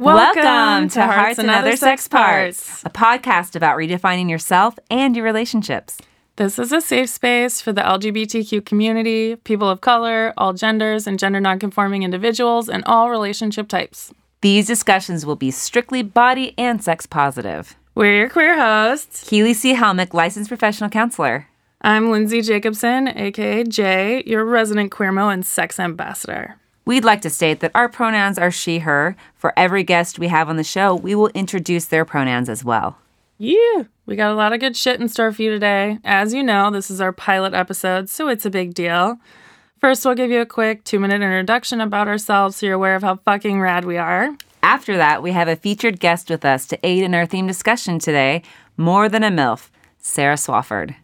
Welcome, to Hearts and Other Sex Parts, a podcast about redefining yourself and your relationships. This is a safe space for the LGBTQ community, people of color, all genders, and gender nonconforming individuals, and all relationship types. These discussions will be strictly body and sex positive. We're your queer hosts. Keely C. Helmick, licensed professional counselor. I'm Lindsay Jacobson, aka Jay, your resident queermo and sex ambassador. We'd like to state that our pronouns are she, her. For every guest we have on the show, we will introduce their pronouns as well. Yeah, we got a lot of good shit in store for you today. As you know, this is our pilot episode, so it's a big deal. First, we'll give you a quick two minute introduction about ourselves so you're aware of how fucking rad we are. After that, we have a featured guest with us to aid in our theme discussion today More Than a MILF, Sarah Swafford.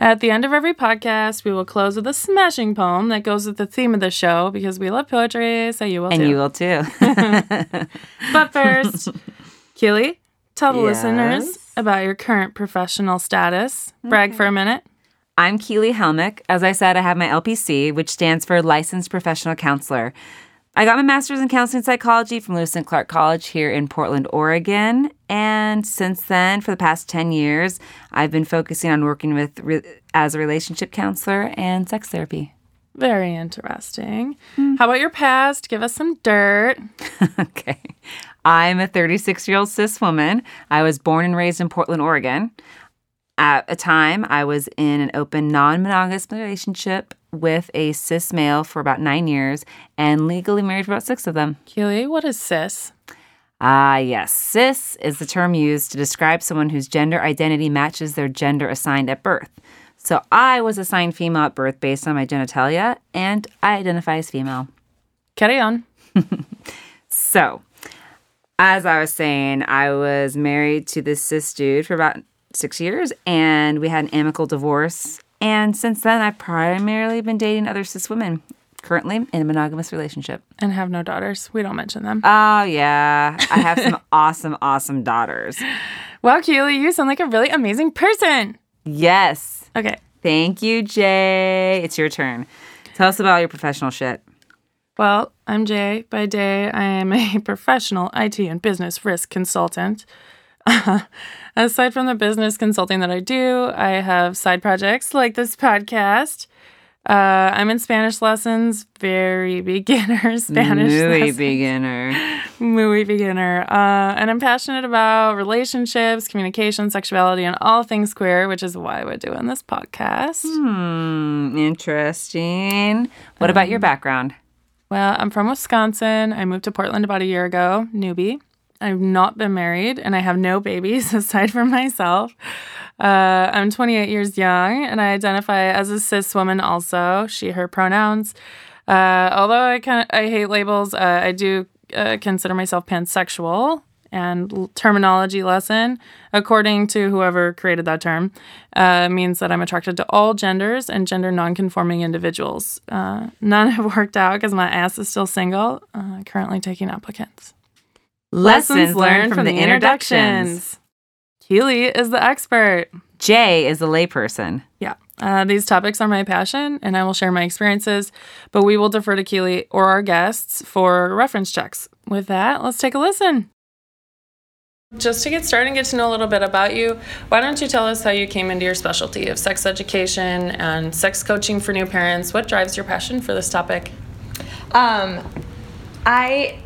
At the end of every podcast, we will close with a smashing poem that goes with the theme of the show because we love poetry, so you will And too. you will too. But first, Keely, tell the Yes? listeners about your current professional status. Brag for a minute. I'm Keely Helmick. As I said, I have my LPC, which stands for Licensed Professional Counselor. I got my master's in counseling psychology from Lewis and Clark College here in Portland, Oregon. And since then, for the past 10 years, I've been focusing on working with re- as a relationship counselor and sex therapy. Very interesting. Hmm. How about your past? Give us some dirt. okay. I'm a 36 year old cis woman. I was born and raised in Portland, Oregon. At a time, I was in an open, non monogamous relationship with a cis male for about nine years and legally married for about six of them. Keely, what is cis? Ah, yes. Cis is the term used to describe someone whose gender identity matches their gender assigned at birth. So I was assigned female at birth based on my genitalia, and I identify as female. Carry on. So, as I was saying, I was married to this cis dude for about six years, and we had an amicable divorce. And since then, I've primarily been dating other cis women, currently in a monogamous relationship. And have no daughters. We don't mention them. Oh, yeah. I have some awesome, awesome daughters. wow, Keely, you sound like a really amazing person. Yes. Okay. Thank you, Jay. It's your turn. Tell us about your professional shit. Well, I'm Jay. By day, I am a professional IT and business risk consultant. Aside from the business consulting that I do, I have side projects like this podcast. Uh, I'm in Spanish lessons, very beginner Spanish Muy lessons. beginner. Muy beginner. Uh, and I'm passionate about relationships, communication, sexuality, and all things queer, which is why we're doing this podcast. Hmm, interesting. What about your background? Well, I'm from Wisconsin. I moved to Portland about a year ago, newbie. I've not been married and I have no babies aside from myself. Uh, I'm 28 years young and I identify as a cis woman also, she, her pronouns. Uh, although I kind of I hate labels, uh, I do uh, consider myself pansexual. And terminology lesson, according to whoever created that term, uh, means that I'm attracted to all genders and gender nonconforming individuals. Uh, none have worked out because my ass is still single. Uh, currently taking applicants. Lessons learned from the introductions. Keely is the expert. Jay is the layperson. Yeah. Uh, these topics are my passion, and I will share my experiences, but we will defer to Keely or our guests for reference checks. With that, let's take a listen. Just to get started and get to know a little bit about you, why don't you tell us how you came into your specialty of sex education and sex coaching for new parents? What drives your passion for this topic? Um, I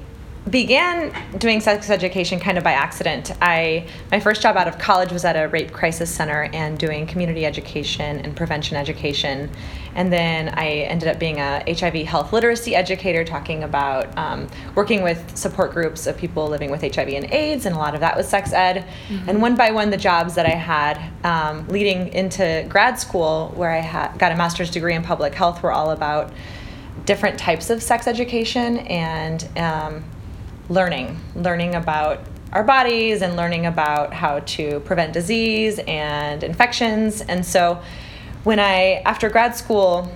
began doing sex education kind of by accident. I my first job out of college was at a rape crisis center and doing community education and prevention education, and then I ended up being a HIV health literacy educator, talking about um, working with support groups of people living with HIV and AIDS, and a lot of that was sex ed. And one by one, the jobs that I had um, leading into grad school, where I had got a master's degree in public health, were all about different types of sex education and um, learning, learning about our bodies and learning about how to prevent disease and infections. And so, when I, after grad school,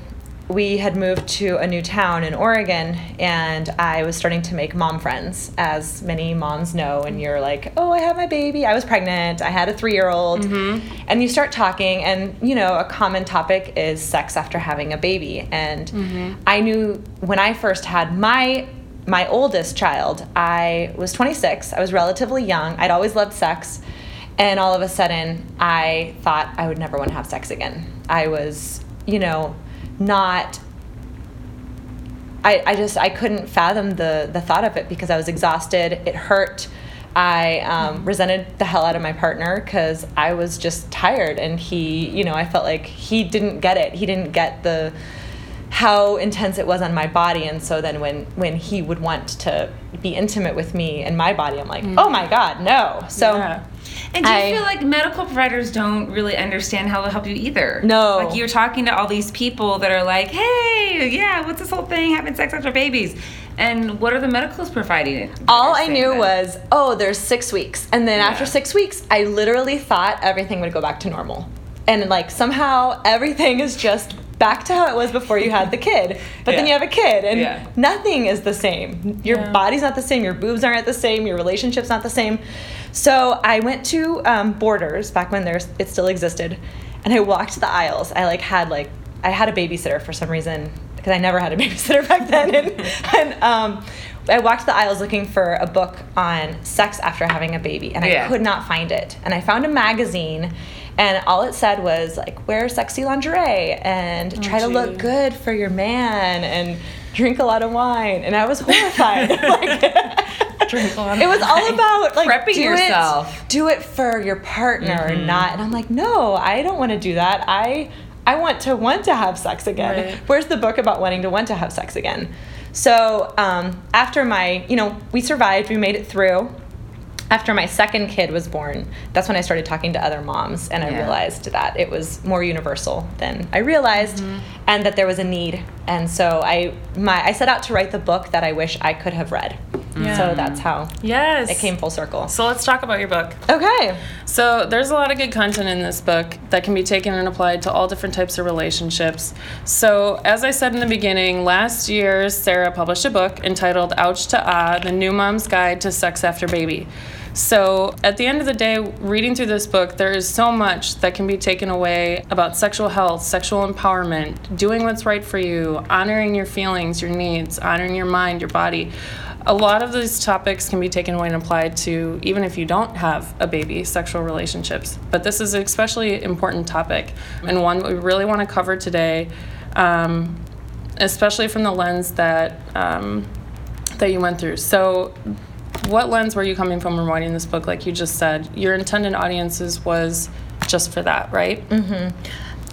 we had moved to a new town in Oregon, and I was starting to make mom friends, as many moms know. And you're like, oh, I have my baby. I was pregnant. I had a three year old. Mm-hmm. And you start talking, and you know, a common topic is sex after having a baby. And mm-hmm. I knew when I first had my my oldest child, I was 26. I was relatively young. I'd always loved sex. And all of a sudden, I thought I would never want to have sex again. I was, you know, not I, I just I couldn't fathom the the thought of it because I was exhausted. It hurt. I um, resented the hell out of my partner because I was just tired, and he, you know, I felt like he didn't get it. He didn't get the how intense it was on my body, and so then when when he would want to be intimate with me and my body, I'm like, mm. oh my god, no. So. Yeah. And do you I, feel like medical providers don't really understand how to help you either? No. Like you're talking to all these people that are like, hey, yeah, what's this whole thing, having sex after babies? And what are the medicals providing? All I knew then? was, oh, there's six weeks. And then yeah. after six weeks, I literally thought everything would go back to normal. And like somehow everything is just back to how it was before you had the kid. But yeah. then you have a kid and yeah. nothing is the same. Your yeah. body's not the same, your boobs aren't the same, your relationship's not the same. So I went to um, Borders back when there's it still existed, and I walked the aisles. I like had like I had a babysitter for some reason because I never had a babysitter back then, and, and um, I walked the aisles looking for a book on sex after having a baby, and I could not find it. And I found a magazine, and all it said was like wear sexy lingerie and oh, try to look good for your man and drink a lot of wine. And I was horrified. like, drink a lot. It was all about like prepping do yourself. It, do it for your partner mm-hmm. not. And I'm like, no, I don't want to do that. I I want to want to have sex again. Right. Where's the book about wanting to want to have sex again? So um, after my, you know, we survived, we made it through. After my second kid was born, that's when I started talking to other moms, and I realized that it was more universal than I realized, mm-hmm. and that there was a need. And so I, my, I set out to write the book that I wish I could have read. Yeah. So that's how yes. it came full circle. So let's talk about your book. Okay. So there's a lot of good content in this book that can be taken and applied to all different types of relationships. So as I said in the beginning, last year Sarah published a book entitled Ouch to Ah, The New Mom's Guide to Sex After Baby. So, at the end of the day, reading through this book, there is so much that can be taken away about sexual health, sexual empowerment, doing what's right for you, honoring your feelings, your needs, honoring your mind, your body a lot of these topics can be taken away and applied to even if you don't have a baby, sexual relationships. But this is an especially important topic and one we really want to cover today, um, especially from the lens that um, that you went through. So, what lens were you coming from when writing this book? Like you just said, your intended audiences was just for that, right? Mm-hmm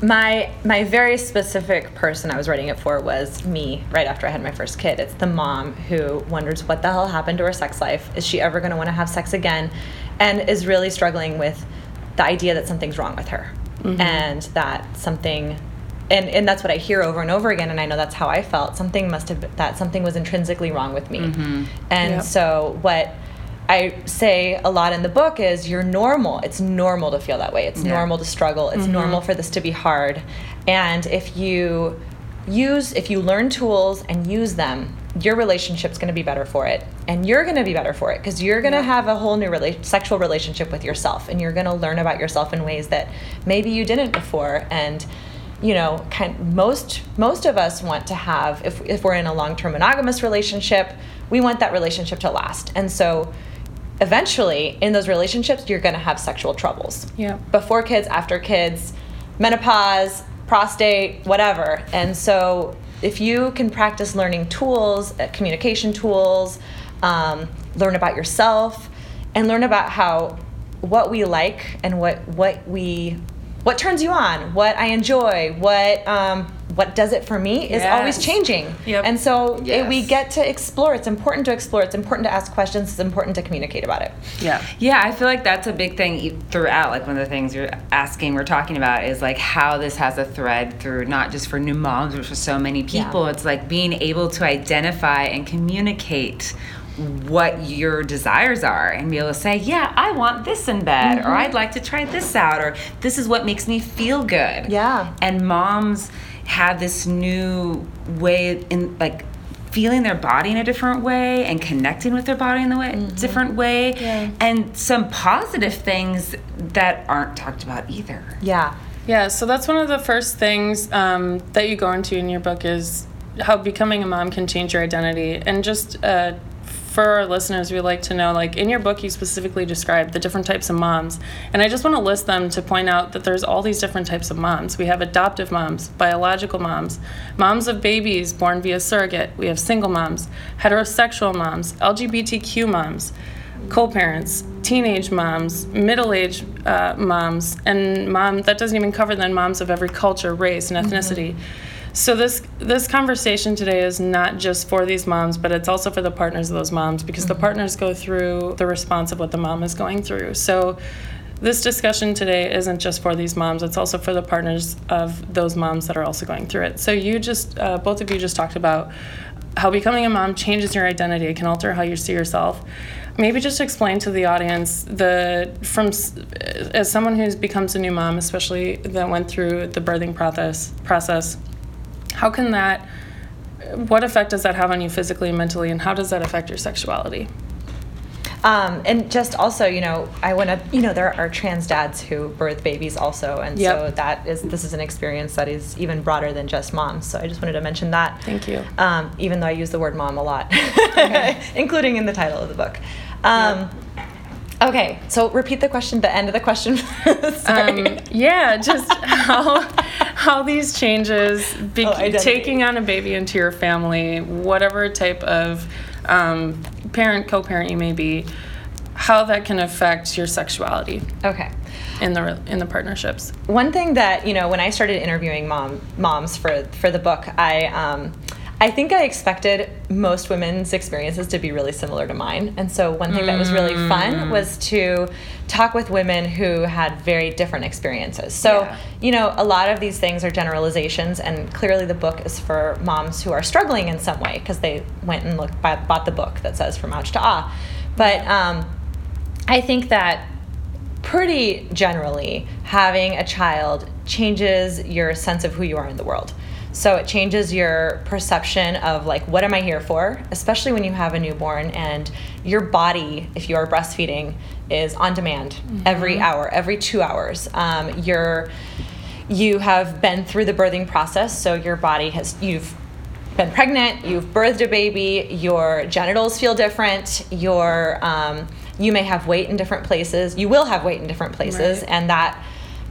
my my very specific person I was writing it for was me right after I had my first kid. It's the mom who wonders what the hell happened to her sex life. Is she ever going to want to have sex again? And is really struggling with the idea that something's wrong with her. Mm-hmm. And that something and and that's what I hear over and over again and I know that's how I felt. Something must have that something was intrinsically wrong with me. Mm-hmm. And yep. so what I say a lot in the book is you're normal. It's normal to feel that way. It's yeah. normal to struggle. It's mm-hmm. normal for this to be hard. And if you use if you learn tools and use them, your relationship's going to be better for it. And you're going to be better for it because you're going to yeah. have a whole new rela- sexual relationship with yourself and you're going to learn about yourself in ways that maybe you didn't before and you know, kind most most of us want to have if if we're in a long-term monogamous relationship, we want that relationship to last. And so eventually in those relationships you're going to have sexual troubles. Yeah. Before kids after kids menopause prostate whatever. And so if you can practice learning tools uh, communication tools um, learn about yourself and learn about how what we like and what what we what turns you on what i enjoy what um, what does it for me is yes. always changing. Yep. And so yes. it, we get to explore. It's important to explore. It's important to ask questions. It's important to communicate about it. Yeah. Yeah, I feel like that's a big thing throughout. Like one of the things you're asking, we're talking about is like how this has a thread through not just for new moms, but for so many people. Yeah. It's like being able to identify and communicate what your desires are and be able to say, yeah, I want this in bed, mm-hmm. or I'd like to try this out, or this is what makes me feel good. Yeah. And moms have this new way in like feeling their body in a different way and connecting with their body in a way, mm-hmm. different way yeah. and some positive things that aren't talked about either yeah yeah so that's one of the first things um, that you go into in your book is how becoming a mom can change your identity and just uh, for our listeners we'd like to know like in your book you specifically describe the different types of moms and i just want to list them to point out that there's all these different types of moms we have adoptive moms biological moms moms of babies born via surrogate we have single moms heterosexual moms lgbtq moms co-parents teenage moms middle-aged uh, moms and mom that doesn't even cover then moms of every culture race and ethnicity mm-hmm. So this this conversation today is not just for these moms but it's also for the partners of those moms because mm-hmm. the partners go through the response of what the mom is going through. So this discussion today isn't just for these moms it's also for the partners of those moms that are also going through it. So you just uh, both of you just talked about how becoming a mom changes your identity it can alter how you see yourself. Maybe just explain to the audience the from as someone who becomes a new mom especially that went through the birthing process process how can that what effect does that have on you physically and mentally and how does that affect your sexuality um, and just also, you know, I want to, you know, there are trans dads who birth babies also, and yep. so that is this is an experience that is even broader than just moms. So I just wanted to mention that. Thank you. Um, even though I use the word mom a lot, okay. including in the title of the book. Um, Okay, so repeat the question. The end of the question. um, yeah, just how how these changes, be- oh, taking on a baby into your family, whatever type of um, parent, co-parent you may be, how that can affect your sexuality. Okay. In the in the partnerships. One thing that you know, when I started interviewing mom moms for for the book, I. Um, I think I expected most women's experiences to be really similar to mine. And so, one thing that was really fun mm. was to talk with women who had very different experiences. So, yeah. you know, a lot of these things are generalizations, and clearly the book is for moms who are struggling in some way because they went and looked, bought the book that says From Ouch to Ah. But um, I think that pretty generally, having a child changes your sense of who you are in the world. So it changes your perception of like, what am I here for? Especially when you have a newborn and your body, if you're breastfeeding, is on demand mm-hmm. every hour, every two hours. Um, you're, you have been through the birthing process, so your body has, you've been pregnant, you've birthed a baby, your genitals feel different, your, um, you may have weight in different places, you will have weight in different places, right. and that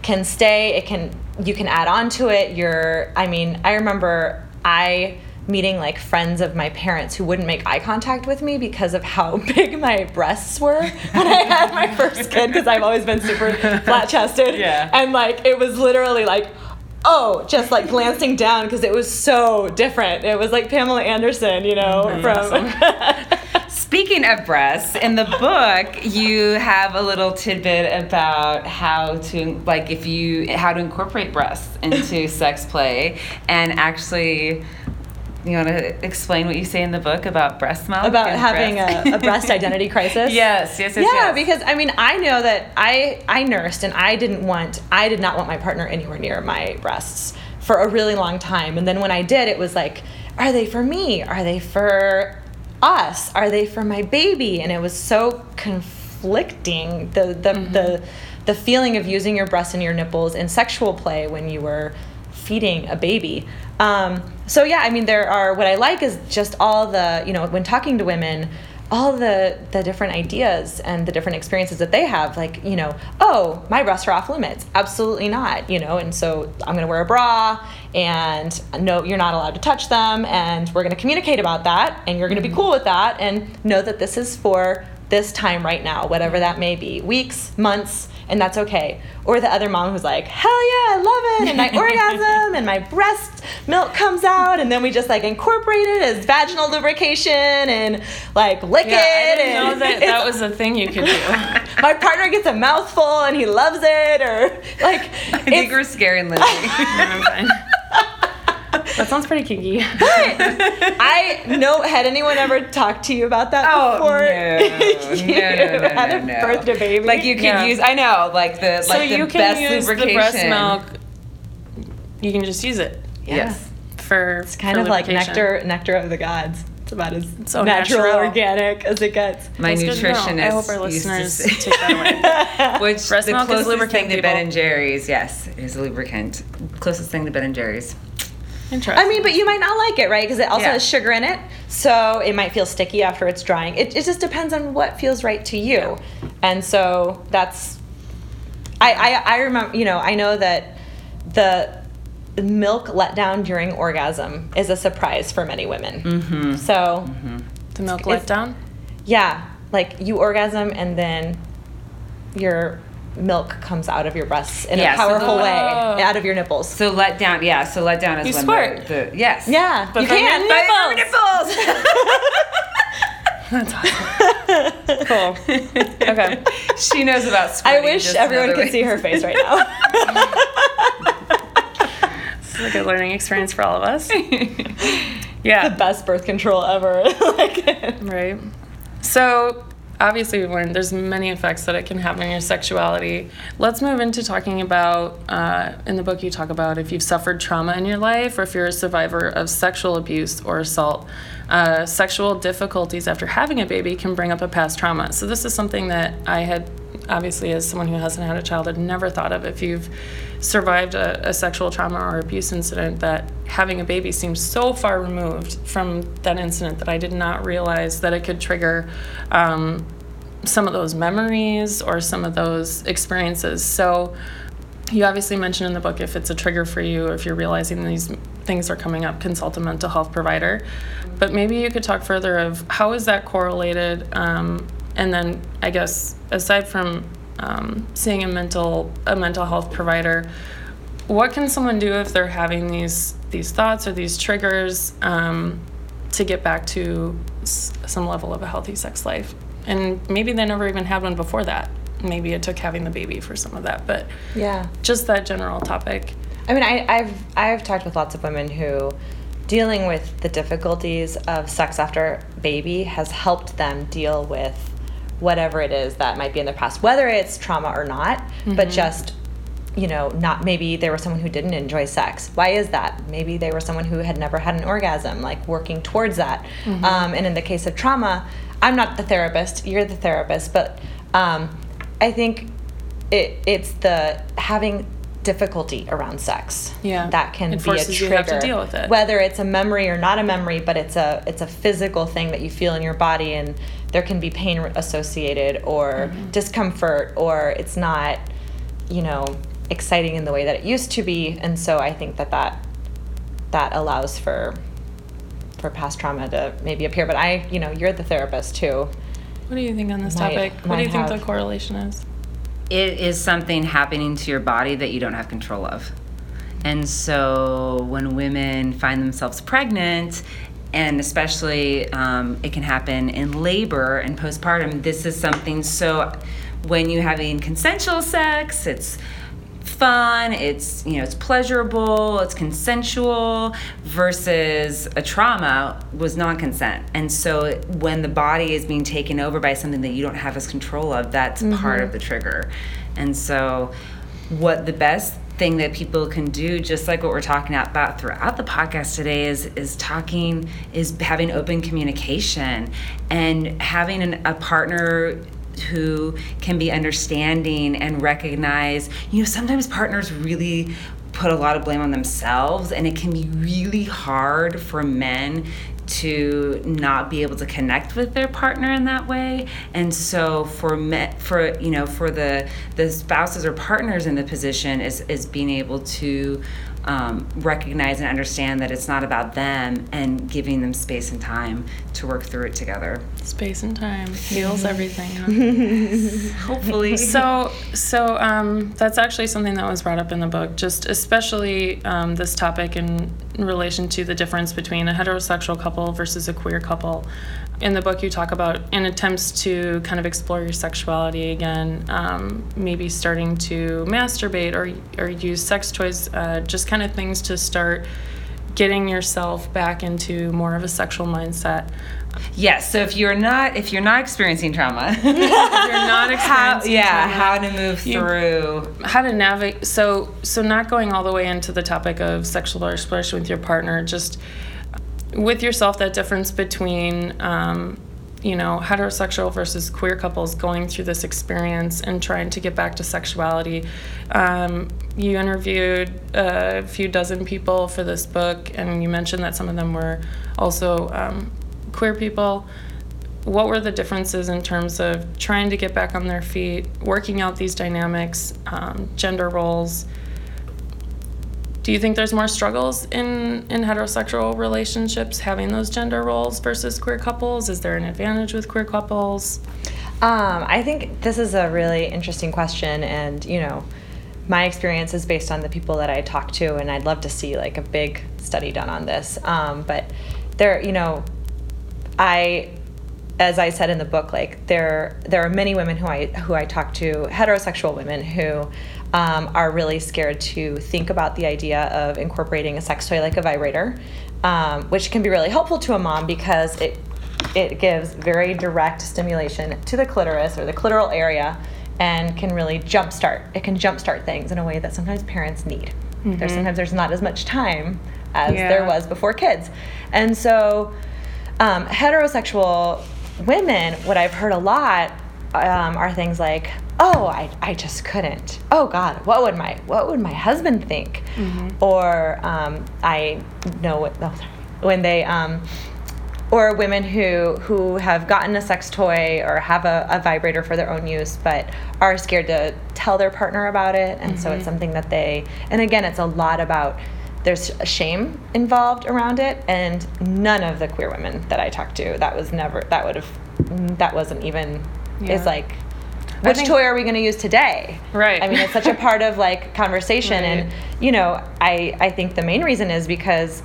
can stay, it can you can add on to it. You're, I mean, I remember I meeting like friends of my parents who wouldn't make eye contact with me because of how big my breasts were when I had my first kid because I've always been super flat chested. Yeah. And like it was literally like, oh, just like glancing down because it was so different. It was like Pamela Anderson, you know, mm-hmm. from. Speaking of breasts, in the book you have a little tidbit about how to like if you how to incorporate breasts into sex play and actually you want to explain what you say in the book about breast milk? About having a, a, breast identity crisis? yes, yes, yes. Yeah, yes. because I mean, I know that I I nursed and I didn't want I did not want my partner anywhere near my breasts for a really long time, and then when I did, it was like, are they for me? Are they for us? Are they for my baby? And it was so conflicting. The the mm-hmm. the the feeling of using your breasts and your nipples in sexual play when you were feeding a baby. Um, so yeah, I mean, there are what I like is just all the you know when talking to women all the the different ideas and the different experiences that they have like you know oh my breasts are off limits absolutely not you know and so i'm going to wear a bra and no you're not allowed to touch them and we're going to communicate about that and you're going to be mm-hmm. cool with that and know that this is for this time right now whatever that may be weeks months and that's okay. Or the other mom who's like, hell yeah, I love it, and my orgasm, and my breast milk comes out, and then we just like incorporate it as vaginal lubrication and like lick yeah, it. I didn't know that that was a thing you could do. my partner gets a mouthful and he loves it, or like. I think we're scaring Lizzie. That sounds pretty kinky. But I know. Had anyone ever talked to you about that oh, before? No, you no, no, no, had no, a no. birth a baby. Like you can Yeah. use. I know, like the so like the you can best use lubrication. the breast milk. You can just use it Yeah. Yes. for It's kind for of like nectar, nectar of the gods. It's about as So natural, natural. organic as it gets. My That's good to know. nutritionist. I hope our listeners take that away. Which Breast the milk is closest lubricant, thing to Ben and Jerry's, yes, is a lubricant. Closest thing to Ben and Jerry's. Interesting. I mean, but you might not like it, right? Because it also Yeah. has sugar in it, so it might feel sticky after it's drying. It, it just depends on what feels right to you, and so that's. I, I I remember, you know, I know that the milk letdown during orgasm is a surprise for many women. Mm-hmm. So, the milk it's- letdown. yeah, like you orgasm and then your milk comes out of your breasts in Yeah, a so the- powerful way Oh. out of your nipples. So let down, yeah. So let down is You when squirt. The, the yes. yeah, But you from your can. But from your nipples. Cool. Okay. she knows about I wish everyone could see her face right now. This is a good learning experience for all of us. Yeah. The best birth control ever. like, Right. So obviously we've learned there's many effects that it can have on your sexuality. Let's move into talking about uh, in the book you talk about if you've suffered trauma in your life or if you're a survivor of sexual abuse or assault. Uh, sexual difficulties after having a baby can bring up a past trauma. So this is something that I had obviously as someone who hasn't had a child had never thought of if you've survived a, a sexual trauma or abuse incident that having a baby seems so far removed from that incident that I did not realize that it could trigger um, some of those memories or some of those experiences. So you obviously mentioned in the book if it's a trigger for you, if you're realizing these things are coming up, consult a mental health provider. But maybe you could talk further of how is that correlated, um, and then I guess aside from um, seeing a mental a mental health provider, what can someone do if they're having these these thoughts or these triggers um, to get back to s- some level of a healthy sex life? And maybe they never even had one before that. Maybe it took having the baby for some of that, but yeah. just that general topic. I mean, I, I've I've talked with lots of women who dealing with the difficulties of sex after baby has helped them deal with whatever it is that might be in their past, whether it's trauma or not, but just you know, not maybe there was someone who didn't enjoy sex. Why is that? Maybe they were someone who had never had an orgasm, like working towards that. Um, and in the case of trauma, I'm not the therapist, you're the therapist, but um, I think it, it's the having difficulty around sex Yeah. that can It be a trigger to have to deal with it. whether it's a memory or not a memory but it's a it's a physical thing that you feel in your body and there can be pain associated or Mm-hmm. discomfort or it's not you know exciting in the way that it used to be and so i think that that that allows for for past trauma to maybe appear but i you know you're the therapist too What do you think on this Might- topic? What do might you think have- the correlation is? it is something happening to your body that you don't have control of. And so when women find themselves pregnant, and especially um, it can happen in labor and postpartum, this is something so when you're having consensual sex, it's fun, it's you know, it's pleasurable, it's consensual versus a trauma was non-consent. And so when the body is being taken over by something that you don't have as control of, that's mm-hmm. part of the trigger. And so what the best thing that people can do just like what we're talking about throughout the podcast today is is talking is having open communication and having an, a partner who can be understanding and recognize you know sometimes partners really put a lot of blame on themselves and it can be really hard for men to not be able to connect with their partner in that way. And so for me, for you know for the the spouses or partners in the position is is being able to um, recognize and understand that it's not about them and giving them space and time to work through it together Space and time heals everything. huh? hopefully so, so um, that's actually something that was brought up in the book. Just especially um, this topic in, in relation to the difference between a heterosexual couple versus a queer couple. In the book, you talk about in attempts to kind of explore your sexuality again, um, maybe starting to masturbate or or use sex toys, uh, just kind of things to start getting yourself back into more of a sexual mindset. yes so if you're not if you're not experiencing trauma If you're not how yeah trauma, how to move you- through how to navigate so so not going all the way into the topic of sexual exploration with your partner just with yourself that difference between um, you know, heterosexual versus queer couples going through this experience and trying to get back to sexuality. Um, you interviewed a few dozen people for this book, and you mentioned that some of them were also um, queer people. What were the differences in terms of trying to get back on their feet, working out these dynamics, um, gender roles? Do you think there's more struggles in in heterosexual relationships having those gender roles versus queer couples? Is there an advantage with queer couples? Um, i think this is a really interesting question and you know my experience is based on the people that i talk to and i'd love to see like a big study done on this. Um, but there you know i as I said in the book, like there there are many women who I who I talk to, heterosexual women who um, are really scared to think about the idea of incorporating a sex toy like a vibrator, um, which can be really helpful to a mom because it it gives very direct stimulation to the clitoris or the clitoral area and can really jumpstart. It can jumpstart things in a way that sometimes parents need. Mm-hmm. There's sometimes there's not as much time as yeah. there was before kids, and so um, heterosexual women, what I've heard a lot um, are things like, oh I, I just couldn't oh god what would my what would my husband think mm-hmm. or um, i know what oh, when they um, or women who who have gotten a sex toy or have a, a, vibrator for their own use but are scared to tell their partner about it and mm-hmm. so it's mm-hmm. something that they and again it's a lot about there's shame involved around it and none of the queer women that i talked to that was never that would have that wasn't even yeah. is like which think, toy are we going to use today right i mean it's such a part of like conversation right. and you know i i think the main reason is because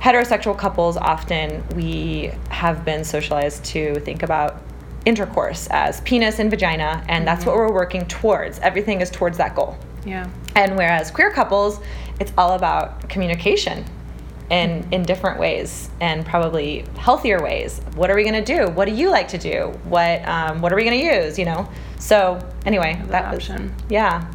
heterosexual couples often we have been socialized to think about intercourse as penis and vagina and mm-hmm. that's what we're working towards everything is towards that goal yeah and whereas queer couples it's all about communication in in different ways and probably healthier ways. What are we going to do? What do you like to do? What um, what are we going to use? You know. So anyway, that, that option. Was, yeah.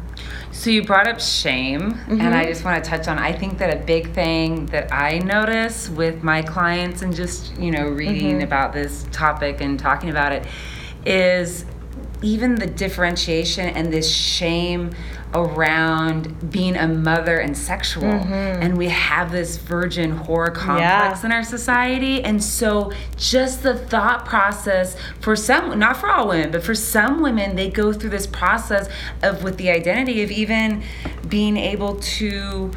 So you brought up shame, mm-hmm. and I just want to touch on. I think that a big thing that I notice with my clients and just you know reading mm-hmm. about this topic and talking about it is even the differentiation and this shame around being a mother and sexual mm-hmm. and we have this virgin whore complex yeah. in our society and so just the thought process for some not for all women but for some women they go through this process of with the identity of even being able to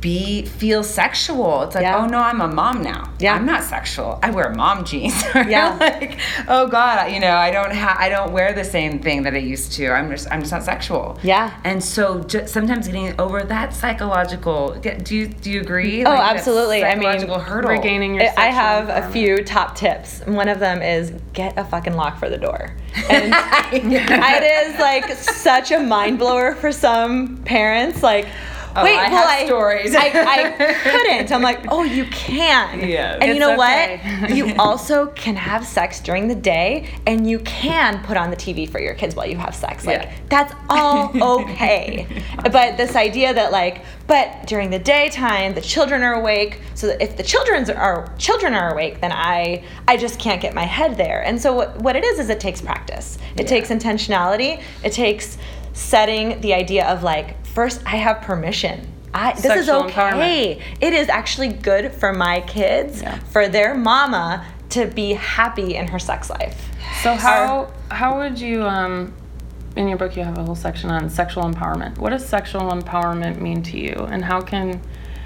be feel sexual. It's like, yeah. oh no, I'm a mom now. Yeah. I'm not sexual. I wear mom jeans. yeah. like, oh God, you know, I don't have I don't wear the same thing that I used to. I'm just I'm just not sexual. Yeah. And so just sometimes getting over that psychological do you do you agree? Oh, like psychological I mean, hurdle. regaining your I have a few top tips. One of them is get a fucking lock for the door. And it is like such a mind blower for some parents like Oh, Wait, I well, I, stories. I, I, couldn't. I'm like, oh, you can. Yeah. And you know okay. what? You also can have sex during the day, and you can put on the TV for your kids while you have sex. Like yeah. that's all okay. but this idea that like, but during the daytime, the children are awake. So that if the children are children are awake, then I I just can't get my head there. And so what what it is is it takes practice. It yeah. takes intentionality. It takes setting the idea of like first I have permission. I, this Sexual is okay. It is actually good for my kids, yeah. for their mama to be happy in her sex life. So how how would you um in your book you have a whole section on sexual empowerment. What does sexual empowerment mean to you and how can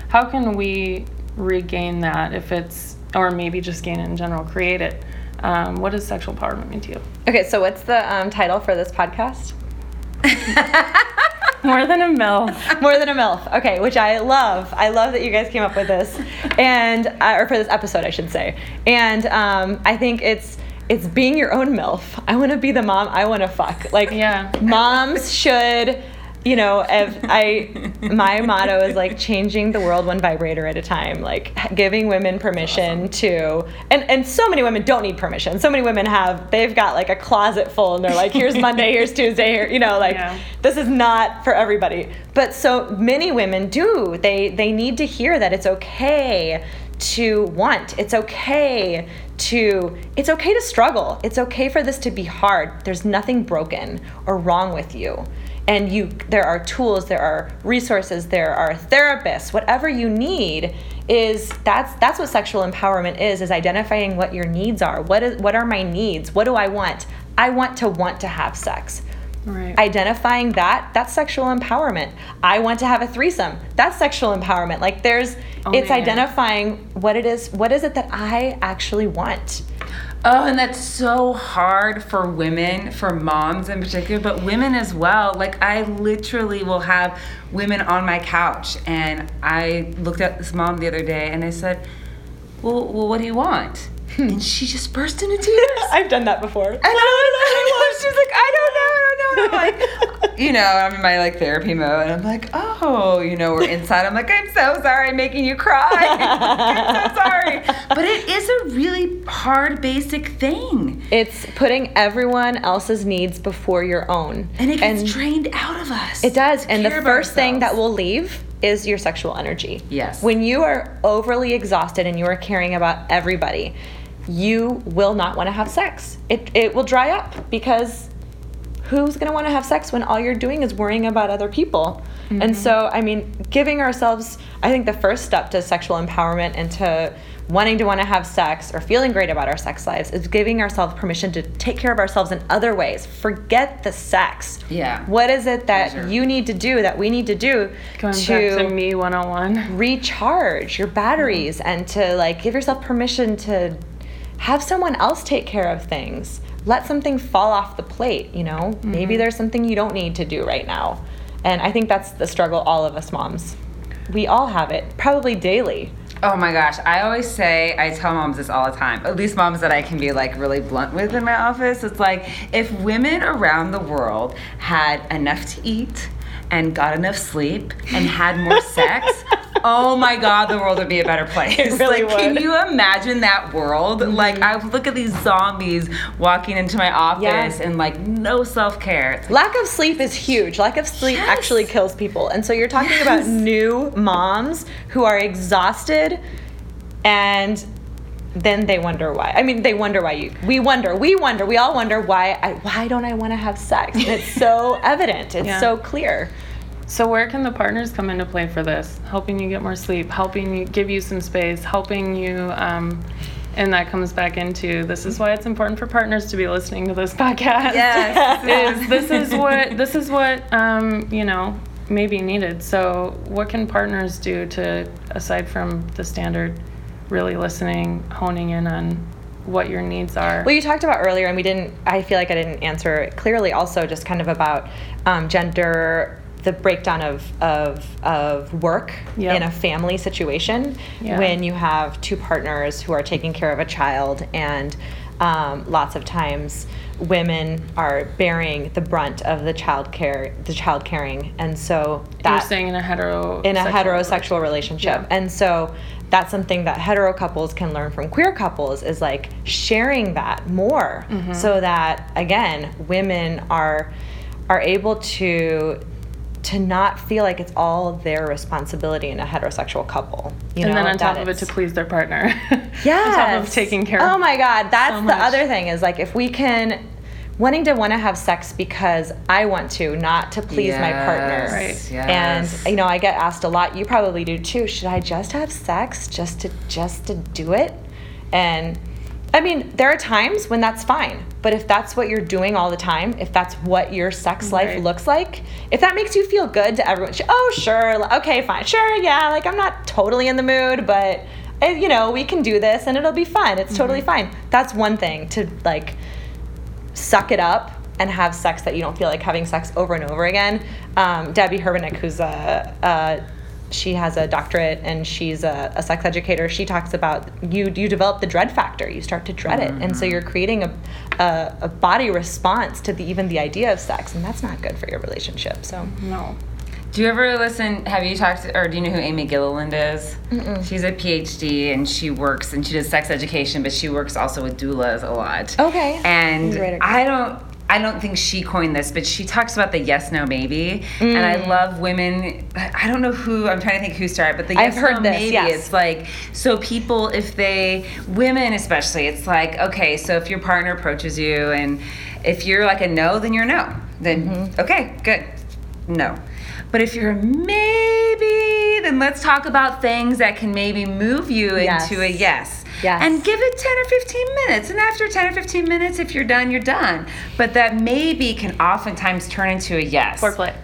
how can we regain that if it's or maybe just gain it in general, create it? Um, what does sexual empowerment mean to you? Okay, so what's the um, title for this podcast? More than a MILF. More than a MILF. Okay, which I love. I love that you guys came up with this, and uh, or for this episode, I should say. And um, I think it's it's being your own MILF. I want to be the mom I want to fuck. Like, yeah. moms should you know, if I my motto is like changing the world one vibrator at a time, like giving women permission awesome. to and and so many women don't need permission. So many women have they've got like a closet full and they're like here's Monday, here's Tuesday, here, you know, like yeah. this is not for everybody. But so many women do. They they need to hear that it's okay to want. It's okay to it's okay to struggle. It's okay for this to be hard. There's nothing broken or wrong with you. And you there are tools, there are resources, there are therapists, whatever you need is that's that's what sexual empowerment is is identifying what your needs are. What is what are my needs? What do I want? I want to want to have sex. Right. Identifying that, that's sexual empowerment. I want to have a threesome. That's sexual empowerment. Like there's Owning it's it. identifying what it is what is it that I actually want. Oh, and that's so hard for women, for moms in particular, but women as well. Like, I literally will have women on my couch, and I looked at this mom the other day and I said, Well, well what do you want? And she just burst into tears. I've done that before. And I was, I was just like, I don't know, I don't know. And I'm like, you know, I'm in my like therapy mode, and I'm like, oh, you know, we're inside. I'm like, I'm so sorry, I'm making you cry. I'm so sorry. But it is a really hard, basic thing, It's putting everyone else's needs before your own. and it gets trained out of us. It does. And the first about thing that will leave is your sexual energy. Yes. When you are overly exhausted and you are caring about everybody, you will not want to have sex. It, it will dry up because who's going to want to have sex when all you're doing is worrying about other people? And so, mm-hmm. I mean, giving ourselves, I think the first step to sexual empowerment and to wanting to want to have sex or feeling great about our sex lives is giving ourselves permission to take care of ourselves in other ways. Forget the sex. Yeah. What is it that Pleasure. you need to do, that we need to do Going to, back to me 101. recharge your batteries and to like give yourself permission to have someone else take care of things? Let something fall off the plate, you know? Maybe mm-hmm. there's something you don't need to do right now. And I think that's the struggle all of us moms. We all have it, probably daily. Oh my gosh, I always say, I tell moms this all the time, at least moms that I can be like really blunt with in my office. It's like if women around the world had enough to eat and got enough sleep and had more sex, oh my God, the world would be a better place. It really like, Can you imagine that world? Mm-hmm. Like, I look at these zombies walking into my office Yeah. and like no self care. Lack of sleep is huge. Lack of sleep Yes. actually kills people. And so you're talking about new moms who are exhausted and then they wonder why. I mean, they wonder why you. We wonder. We wonder. We all wonder why. I, why don't I want to have sex? And it's so evident. It's Yeah. so clear. So where can the partners come into play for this? Helping you get more sleep, helping you give you some space, helping you um, and that comes back into this is why it's important for partners to be listening to this podcast. Yes. is this is what this is what um, you know may be needed. So what can partners do to aside from the standard really listening, honing in on what your needs are? Well, you talked about earlier, and we didn't. I feel like I didn't answer clearly. Also, just kind of about um, gender, the breakdown of of of work Yep. in a family situation Yeah. when you have two partners who are taking care of a child, and um, lots of times women are bearing the brunt of the child care, the child caring, and so that You're saying in a hetero in a sexual heterosexual relationship. Yeah. And so that's something that hetero couples can learn from queer couples is like sharing that more Mm-hmm. so that again, women are are able to to not feel like it's all their responsibility in a heterosexual couple. You and know, then on top of it to please their partner. Yeah. on top of taking care of Oh my God, that's so the other thing is like if we can wanting to want to have sex because I want to, not to please my partner. Right. yes. And you know, I get asked a lot. You probably do too. Should I just have sex just to just to do it? And I mean, there are times when that's fine. But if that's what you're doing all the time, if that's what your sex life Right. looks like, if that makes you feel good to everyone, oh sure, okay, fine, sure, yeah, like I'm not totally in the mood, but eh, you know, we can do this and it'll be fun. It's totally fine. That's one thing to like suck it up and have sex that you don't feel like having sex over and over again. Um, Debby Herbenick, who's a, a she has a doctorate and she's a, a sex educator. She talks about you you develop the dread factor. You start to dread it, and so mm-hmm. you're creating a, a, a body response to the, even the idea of sex, and that's not good for your relationship. So no. Do you ever listen? Have you talked, or do you know who Amy Gilliland is? She's a PhD and she works and she does sex education, but she works also with doulas a lot. Okay. And Right. I don't. I don't think she coined this, but she talks about the yes no maybe, and I Mm. love women. I don't know who I'm trying to think who started, but the I've yes heard no this, maybe. yes. It's like so people if they women especially, it's like okay, so if your partner approaches you and if you're like a no, then you're a no. Then Mm-hmm. okay, good, no. But if you're a maybe, then let's talk about things that can maybe move you Yes. into a yes. Yes. And give it 10 or 15 minutes. And after 10 or 15 minutes, if you're done, you're done. But that maybe can oftentimes turn into a yes. Foreplay.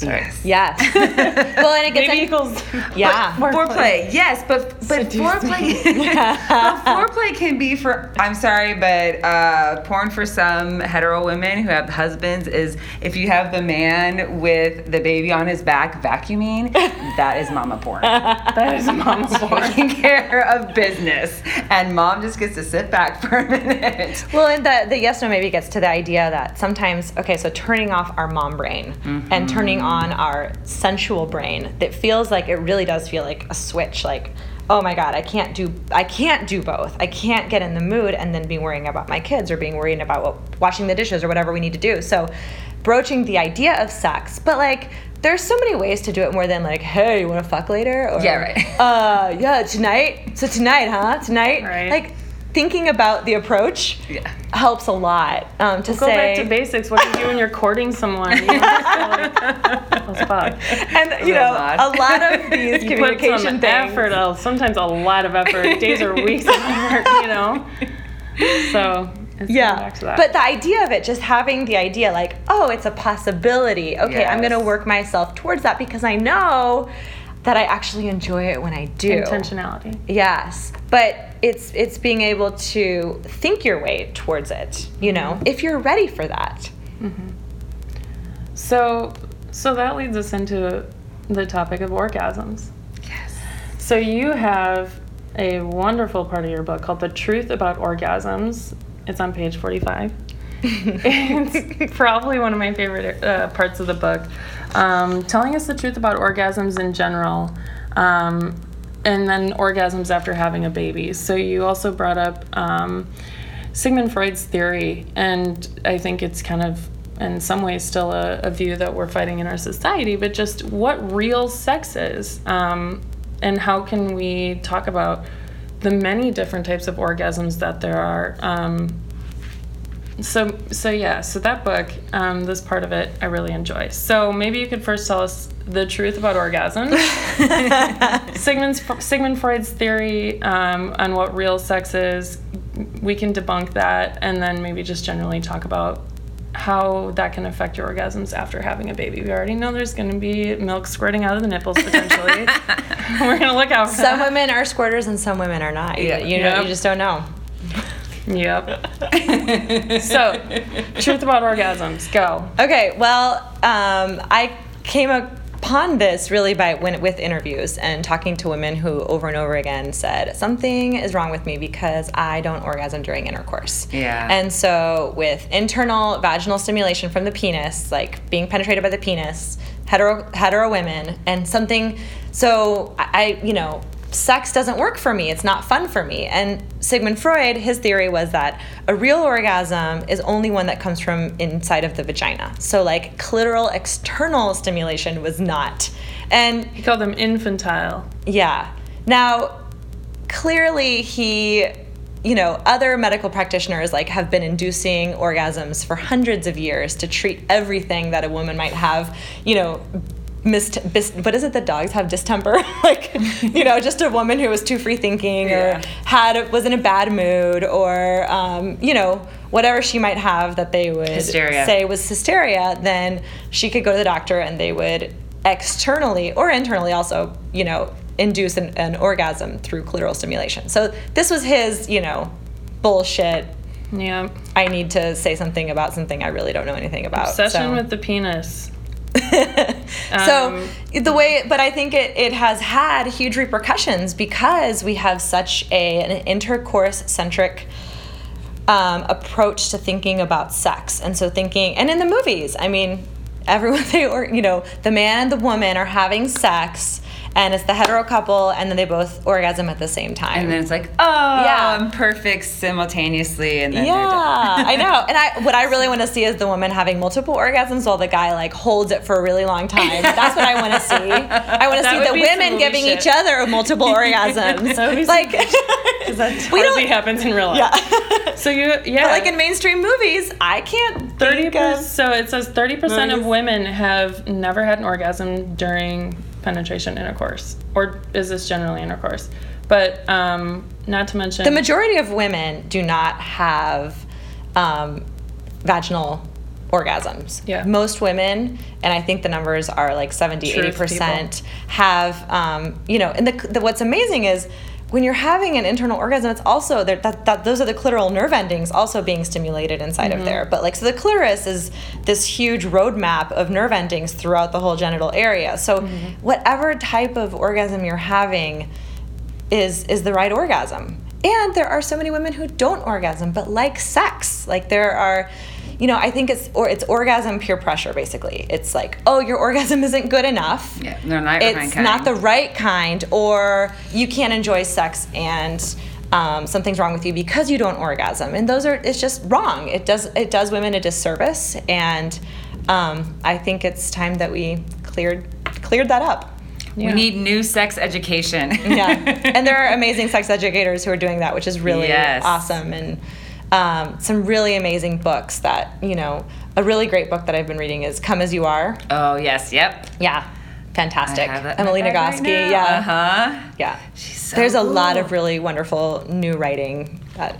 Sorry. Yes. Yes. well, and it gets Maybe in- equals. yeah. Foreplay, yes, but but Seduce foreplay, but foreplay can be for. I'm sorry, but uh, porn for some hetero women who have husbands is if you have the man with the baby on his back vacuuming, that is mama porn. That is mama porn. Taking care of business, and mom just gets to sit back for a minute. Well, and the, the yes no maybe gets to the idea that sometimes, okay, so turning off our mom brain and turning on our sensual brain that feels like it really does feel like a switch, like, oh my God, I can't do I can't do both. I can't get in the mood and then be worrying about my kids or being worried about what, washing the dishes or whatever we need to do. So broaching the idea of sex, but like there's so many ways to do it more than like, hey, you want to fuck later? Or, Yeah, right. Uh, yeah, tonight. So tonight, huh? Tonight. Right. Like thinking about the approach Yeah. helps a lot. Um, to Go say, back to basics. What do you do when you're courting someone? You don't just go like, and you a know, lot. a lot of these You put communication some things. effort, uh, sometimes a lot of effort, days or weeks of effort, you know? So, it's Yeah, back to that. but the idea of it, just having the idea, like, oh, it's a possibility. Okay, I'm gonna work myself towards that because I know that I actually enjoy it when I do. intentionality. Yes, but it's it's being able to think your way towards it. You know, if you're ready for that. So, so that leads us into the topic of orgasms. Yes. So you have a wonderful part of your book called "The Truth About Orgasms." It's on page forty-five. it's probably one of my favorite uh, parts of the book, um, telling us the truth about orgasms in general, um, and then orgasms after having a baby. So you also brought up um, Sigmund Freud's theory, and I think it's kind of in some ways still a, a view that we're fighting in our society, but just what real sex is, um, and how can we talk about the many different types of orgasms that there are. Um, so, so yeah, so that book, um, this part of it, I really enjoy. So maybe you could first tell us the truth about orgasms, Sigmund's, Sigmund Freud's theory um, on what real sex is. We can debunk that, and then maybe just generally talk about how that can affect your orgasms after having a baby. We already know there's going to be milk squirting out of the nipples potentially. We're going to look out for Some that. women are squirters and some women are not. You- Yeah. you know, Yep. you just don't know. Yep. so, truth about orgasms. Go. Okay, well, um, I came upon this really by when with interviews and talking to women who over and over again said something is wrong with me because I don't orgasm during intercourse. Yeah. And so with internal vaginal stimulation from the penis, like being penetrated by the penis, hetero hetero women, and something. So I, I you know. Sex doesn't work for me. It's not fun for me. And Sigmund Freud, his theory was that a real orgasm is only one that comes from inside of the vagina. So, like, clitoral external stimulation was not. And He called them infantile. yeah. Now, clearly he, you know, other medical practitioners like have been inducing orgasms for hundreds of years to treat everything that a woman might have, you know, mist, bis, what is it that dogs have distemper? like, you know, just a woman who was too free thinking Yeah. or had was in a bad mood or um, you know, whatever she might have that they would Hysteria. say was hysteria, then she could go to the doctor and they would externally or internally also, you know, induce an, an orgasm through clitoral stimulation. So this was his, you know, bullshit. Yeah. I need to say something about something I really don't know anything about. Obsession so. with the penis. so the way but i think it, it has had huge repercussions because we have such a, an intercourse centric um, approach to thinking about sex. And so thinking and in the movies i mean everyone they or you know the man and the woman are having sex and it's the hetero couple, and then they both orgasm at the same time. And then it's like, oh, Yeah. I'm perfect simultaneously, and then yeah. I know. And I what I really want to see is the woman having multiple orgasms while the guy like holds it for a really long time. That's what I want to see. I want to see the women giving each other multiple orgasms. Like Because that We hardly don't- happens in real life. yeah. So you, yeah. But like in mainstream movies, I can't Thirty think of- So it says thirty percent of women have never had an orgasm during penetration intercourse, or is this generally intercourse? But um, not to mention The majority of women do not have um, vaginal orgasms. Yeah. Most women, and I think the numbers are like 70, Truth 80%, have, um, you know, and the, the, what's amazing is when you're having an internal orgasm, it's also there, that, that those are the clitoral nerve endings also being stimulated inside Mm-hmm. of there. But like, so the clitoris is this huge roadmap of nerve endings throughout the whole genital area. So Mm-hmm. whatever type of orgasm you're having, is is the right orgasm. And there are so many women who don't orgasm but like sex. Like there are you know, I think it's or it's orgasm peer pressure basically. It's like, "Oh, your orgasm isn't good enough." Yeah, they're not It's kind. not the right kind or you can't enjoy sex and um, something's wrong with you because you don't orgasm. And those are it's just wrong. It does it does women a disservice and um, I think it's time that we cleared cleared that up. We need new sex education. yeah and there are amazing sex educators who are doing that which is really Yes. awesome and um, some really amazing books that you know a really great book that i've been reading is come as you are oh yes, yep. yeah fantastic I have that in emily nagoski right yeah Uh-huh. yeah She's so there's a lot of really wonderful new writing that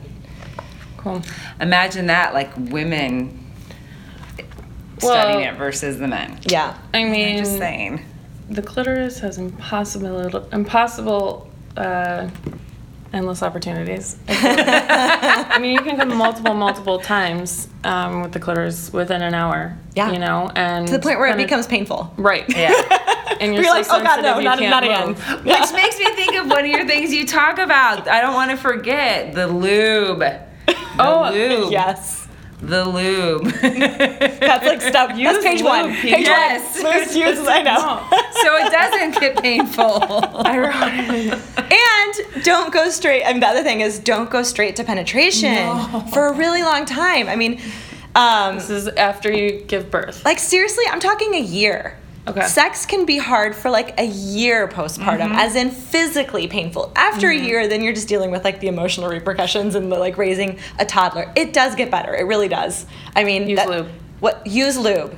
cool. Imagine that, like women Well- studying it versus the men. yeah I mean, I'm Just saying. the clitoris has impossible, impossible, uh, endless opportunities. I feel like. I mean, you can come multiple, multiple times um, with the clitoris within an hour. Yeah. You know, and to the point where it penet- becomes painful right. Yeah. And you're You're so like, "Oh, God, no, not- can't not again." move. Which makes me think of one of your things you talk about. I don't want to forget the lube. The Oh, lube. yes The lube. that's like stuff that's Use page one lube, page Yes. one Loose uses, i know so it doesn't get painful. Ironically. And don't go straight. I mean, the other thing is don't go straight to penetration for a really long time. I mean, um, This is after you give birth. like seriously, I'm talking a year. Okay. Sex can be hard for like a year postpartum, mm-hmm. as in physically painful. After a mm-hmm. year, then you're just dealing with like the emotional repercussions and the like raising a toddler. It does get better. It really does. I mean, Use lube. What use lube?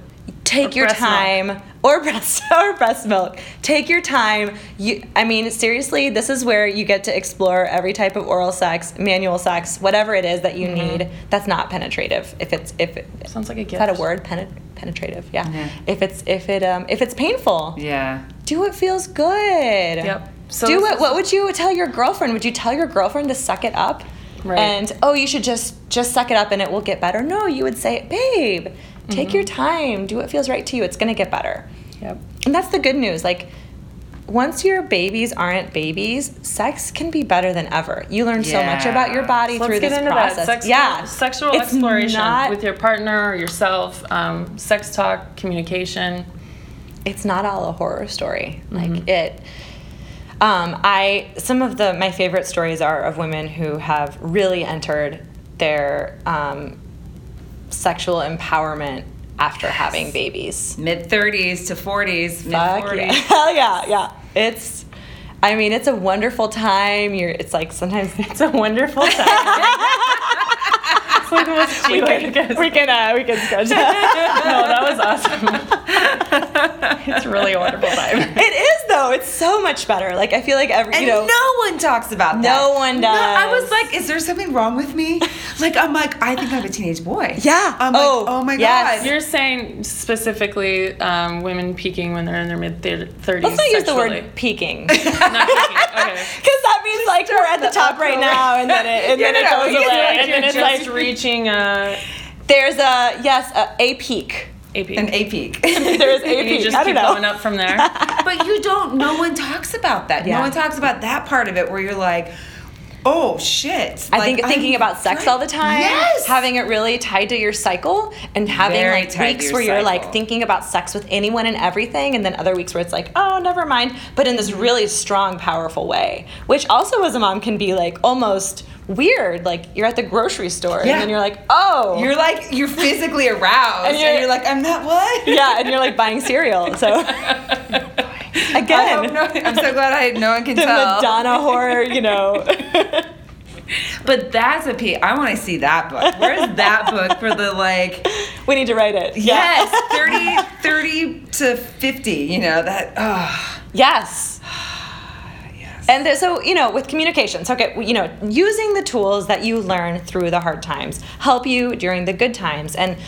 Take Or your breast milk. time or breast or breast milk. Take your time. You I mean seriously, this is where you get to explore every type of oral sex, manual sex, whatever it is that you need that's not penetrative. If it's if it, Sounds like a is that a word? Penet- penetrative. Yeah. If it's if it um if it's painful, yeah. do what feels good. Yep. So do is- What would you tell your girlfriend? Would you tell your girlfriend to suck it up? Right. And oh, you should just just suck it up and it will get better. No, you would say, babe, take Mm-hmm. your time. Do what feels right to you. It's gonna get better. Yep. And that's the good news. Like once your babies aren't babies, sex can be better than ever. You learn so much about your body Let's through get this into process. that. Sex, yeah, Sexual It's exploration not- with your partner or yourself. Um, sex talk, communication. it's not all a horror story. Mm-hmm. Like it. Um, I some of the my favorite stories are of women who have really entered their um, sexual empowerment after having babies. Mid 30s to 40s, mid Fuck 40s. yeah. Hell yeah, yeah. It's. I mean, it's a wonderful time. You're. It's like sometimes It's a wonderful time. it's like the most we cheap way to can get we can uh, we can sketch. No, that was awesome. it's really a wonderful time. it is though. It's so much better. Like I feel like every And you know. no one talks about that. No one does. No, I was like, is there something wrong with me? Like, I'm like, I think I have a teenage boy. Yeah. I'm Oh, like, oh my yes. god. You're saying specifically um, women peaking when they're in their mid 30s. Let's not use the word peaking. Not peaking. Okay. Because that means like we're at the top right now, and then it, and Yeah, then it no, no, goes you away, and then it's Just like reaching a, uh, there's a yes a, a peak. a peak. An A peak. There is a and you peak. just I keep don't know. going up from there. but you don't, no one talks about that. Yeah. No one talks about that part of it where you're like, Oh shit! I think thinking I'm- about sex all the time, Yes. having it really tied to your cycle, and having Very like weeks your where you're like thinking about sex with anyone and everything, and then other weeks where it's like, oh, never mind, but in this really strong, powerful way, which also as a mom can be like almost weird. Like you're at the grocery store, Yeah. and then you're like, oh, You're like you're physically aroused, and you're- you're, like, I'm not what? yeah, and you're like buying cereal. So again, no, I'm so glad I no one can the tell. Madonna whore, you know. But that's a P. I want to see that book. Where's that book for the like? we need to write it. Yes, 30, 30 to 50. You know that. Oh, Yes. yes. And so, you know, with communications, okay, you know, using the tools that you learn through the hard times help you during the good times. And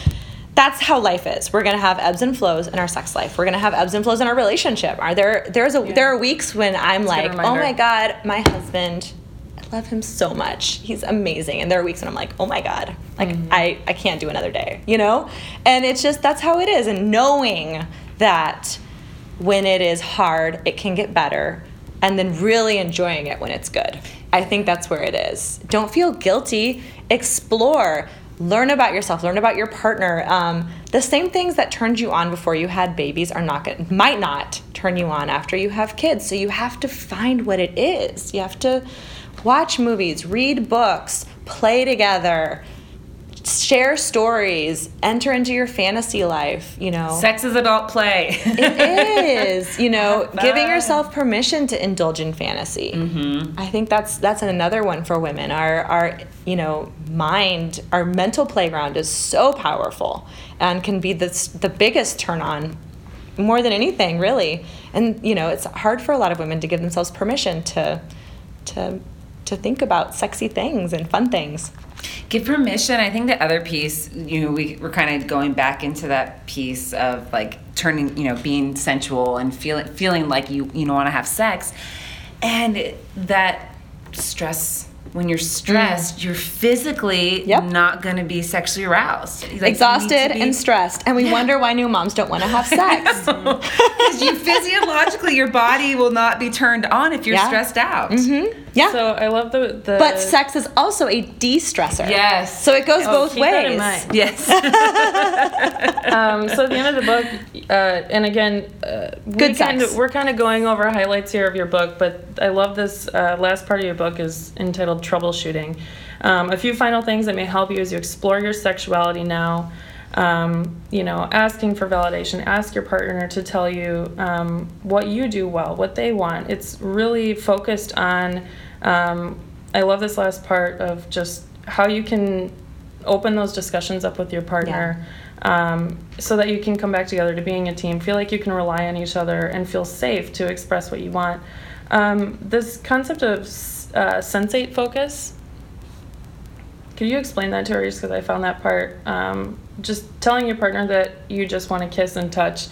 that's how life is. We're gonna have ebbs and flows in our sex life. We're gonna have ebbs and flows in our relationship. Are there? There's a. There are weeks when I'm like, oh my god, my husband. I love him so much. He's amazing. And there are weeks when I'm like, oh my god, like Mm-hmm. I I can't do another day. You know. And it's just that's how it is. And knowing that when it is hard, it can get better, and then really enjoying it when it's good. I think that's where it is. Don't feel guilty. Explore. Learn about yourself. Learn about your partner. Um, the same things that turned you on before you had babies are not going might not turn you on after you have kids. So you have to find what it is. You have to watch movies, read books, play together, share stories, enter into your fantasy life. You know, Sex is adult play. it is you know giving yourself permission to indulge in fantasy mm-hmm. i think that's that's another one for women our our you know mind our mental playground is so powerful and can be the, the biggest turn on more than anything really and you know it's hard for a lot of women to give themselves permission to to to think about sexy things and fun things. Give permission. I think the other piece you know we, we're kind of going back into that piece of like turning you know being sensual and feeling feeling like you you know want to have sex. And that stress when you're mm. stressed you're physically Yep. not going to be sexually aroused. Like, you need to exhausted be- and stressed. And we wonder why new moms don't want to have sex. Because you physiologically, your body will not be turned on if you're Yeah. stressed out. Mm-hmm. Yeah So I love the the. But sex is also a de-stressor. Yes. So it goes Oh, both keep that in ways. mind. yes um, so at the end of the book, uh, and again, uh, we Good kind sex. of, we're kind of going over highlights here of your book, but I love this uh, last part of your book is entitled Troubleshooting. Um, a few final things that may help you as you explore your sexuality now. Um, you know, asking for validation, ask your partner to tell you um, what you do well, what they want. It's really focused on, um, I love this last part of just how you can open those discussions up with your partner um, so that you can come back together to being a team, feel like you can rely on each other, and feel safe to express what you want. Um, this concept of uh, sensate focus, could you explain that to her? Just because I found that part, um, just telling your partner that you just want to kiss and touch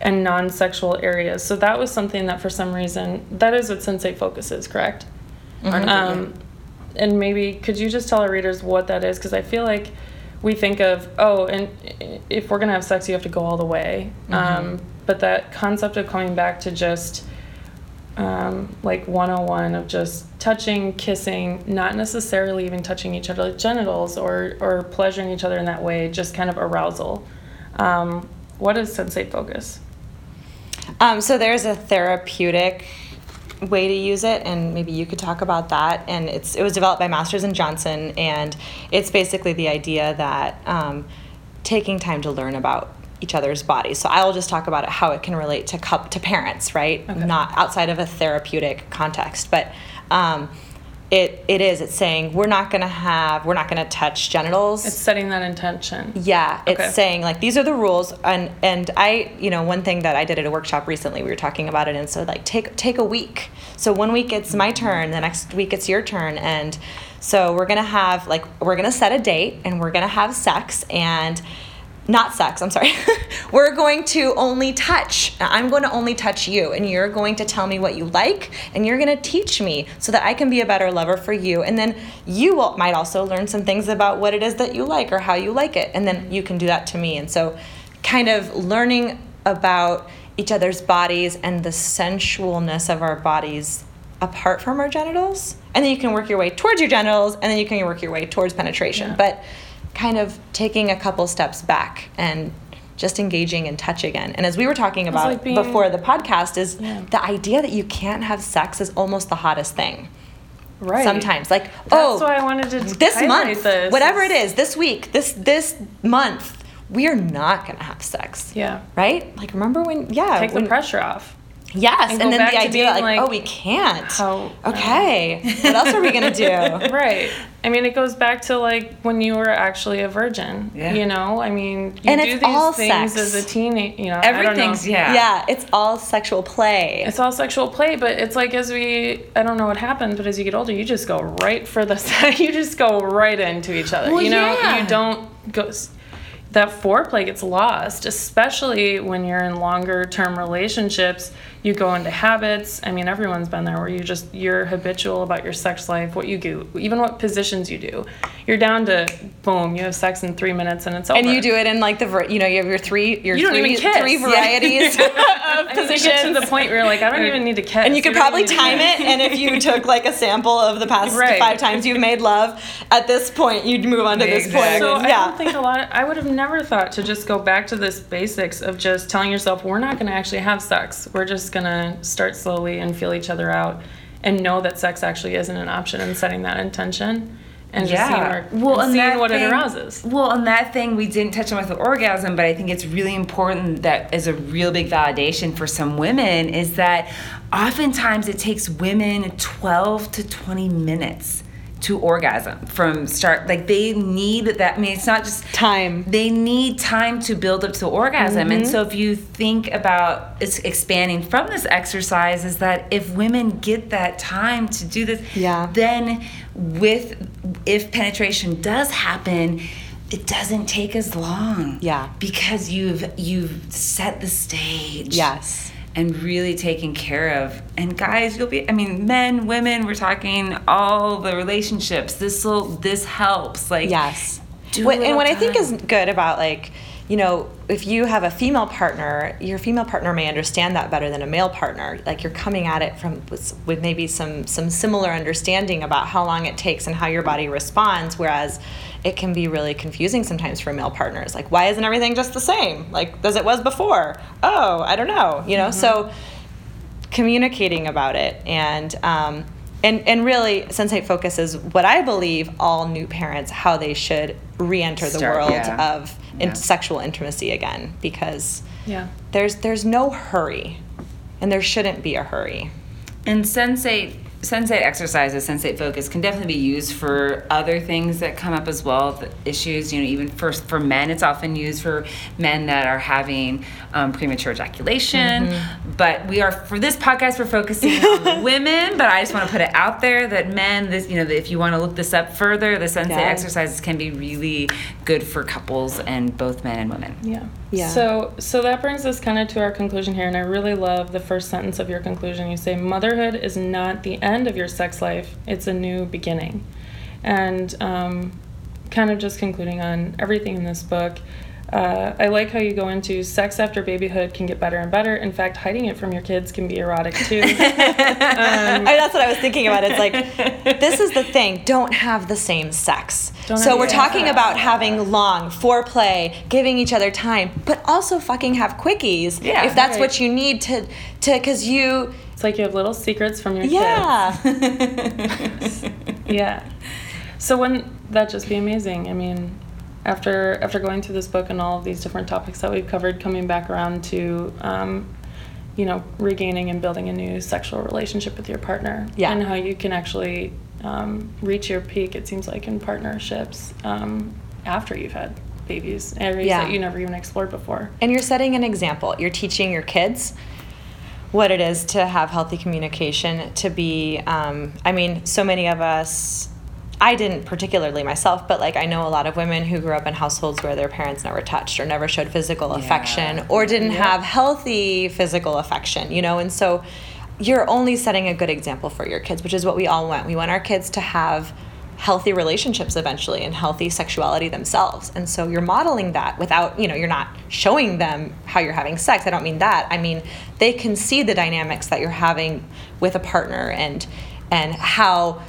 and non sexual areas. So that was something that for some reason, that is what sensate focus is, correct? Um, and maybe could you just tell our readers what that is? Because I feel like we think of oh, and if we're gonna have sex, you have to go all the way. Um, but that concept of coming back to just um, like 101 of just touching, kissing, not necessarily even touching each other's genitals or or pleasuring each other in that way, just kind of arousal. Um, what is sensate focus? Um, so there's a therapeutic way to use it, and maybe you could talk about that. And it's it was developed by Masters and Johnson, and it's basically the idea that um, taking time to learn about each other's bodies. So I'll just talk about it, how it can relate to cup to parents, right? Not outside of a therapeutic context, but. Um, it, it is. It's saying we're not gonna have, we're not gonna touch genitals. It's setting that intention. Yeah, it's Okay. saying like these are the rules, and and I, you know, one thing that I did at a workshop recently, we were talking about it, and so like take take a week. So one week it's my turn, the next week it's your turn, and so we're gonna have like we're gonna set a date, and we're gonna have sex, and not sex. I'm sorry. we're going to only touch. I'm going to only touch you, and you're going to tell me what you like, and you're going to teach me so that I can be a better lover for you. And then you will, might also learn some things about what it is that you like or how you like it, and then you can do that to me. And so, kind of learning about each other's bodies and the sensualness of our bodies apart from our genitals, and then you can work your way towards your genitals, and then you can work your way towards penetration. Yeah. But kind of taking a couple steps back and just engaging in touch again. And as we were talking about like being- before the podcast, is Yeah. the idea that you can't have sex is almost the hottest thing. Right. Sometimes, like That's oh, why I wanted to this month, this. whatever it is, this week, this this month, we are not gonna have sex. Yeah. Right? Like remember when? Yeah. Take when, the pressure off. Yes, and and, then the idea like, like, oh, we can't. how- okay, what else are we gonna do? Right. I mean, it goes back to like when you were actually a virgin. Yeah. You know, I mean, you And do it's these all things sex. as a teenage. You know, I don't know. Everything's yeah. Yeah, it's all sexual play. It's all sexual play, but it's like as we, I don't know what happens, but as you get older, you just go right for the, you just go right into each other. Well, you know, yeah. you don't go, that foreplay gets lost, especially when you're in longer term relationships. You go into habits. I mean, everyone's been there where you just, you're habitual about your sex life, what you do, even what positions you do. You're down to, boom, you have sex in three minutes and it's over. and you do it in like the you know you have your three your You three three Yeah. varieties of you get to the point where you're like, I don't even need to kiss. and you could don't probably even need to time it, and if you took like a sample of the past Right. five times you've made love, at this point you'd move on to this Exactly. point. So and- I don't think a lot. Of, I would have never thought to just go back to this basics of just telling yourself we're not going to actually have sex. We're just going to start slowly and feel each other out, and know that sex actually isn't an option, and setting that intention, and just seeing, where, well, and and seeing what thing, it arouses. Well, and that thing we didn't touch on with the orgasm, but I think it's really important that is a real big validation for some women is that oftentimes it takes women 12 to 20 minutes to orgasm from start like they need that i mean it's not just Time. they need time to build up to orgasm Mm-hmm. and so if you think about it's expanding from this exercise is that if women get that time to do this Yeah. then with if penetration does happen it doesn't take as long Yeah. because you've you've set the stage Yes. And really taken care of. And guys you'll be i mean men women we're talking all the relationships. This will this helps like Yes. What, and what I think is good about like, you know, if you have a female partner, your female partner may understand that better than a male partner. Like you're coming at it from with, with maybe some some similar understanding about how long it takes and how your body responds. Whereas it can be really confusing sometimes for male partners. Like, why isn't everything just the same? Like as it was before? Oh, I don't know. You know, so communicating about it and um, and and really sensate focus is what i believe all new parents how they should re-enter the Start, world yeah. of in sexual intimacy again because Yeah. there's there's no hurry and there shouldn't be a hurry And sensate sensate exercises, sensate focus can definitely be used for other things that come up as well. The issues, you know, even for for men, it's often used for men that are having um, premature ejaculation. But we are for this podcast, we're focusing on women. But I just want to put it out there that men, this you know, if you want to look this up further, the sensate Yeah. exercises can be really good for couples and both men and women. Yeah. Yeah. So so that brings us kind of to our conclusion here, and I really love the first sentence of your conclusion. You say motherhood is not the end of your sex life; it's a new beginning, and um, kind of just concluding on everything in this book. Uh, I like how you go into sex after babyhood can get better and better. In fact, hiding it from your kids can be erotic too. I, that's what i was thinking about it's like this is the thing don't have the same sex Don't so we're talking about having long foreplay giving each other time but also fucking have quickies Yeah, if that's right. what you need to to because you it's like you have little secrets from your kids. yeah yeah so wouldn't that just be amazing i mean after after going through this book and all of these different topics that we've covered coming back around to um, you know regaining and building a new sexual relationship with your partner Yeah. and how you can actually um, reach your peak it seems like in partnerships um, after you've had babies areas Yeah. that you never even explored before and you're setting an example. You're teaching your kids what it is to have healthy communication, to be, um, I mean, so many of us, I didn't particularly myself, but like I know a lot of women who grew up in households where their parents never touched or never showed physical affection or didn't have healthy physical affection, you know, and so you're only setting a good example for your kids, which is what we all want. We want our kids to have healthy relationships eventually and healthy sexuality themselves. And so you're modeling that without, you know, you're not showing them how you're having sex. I don't mean that. I mean, they can see the dynamics that you're having with a partner and and how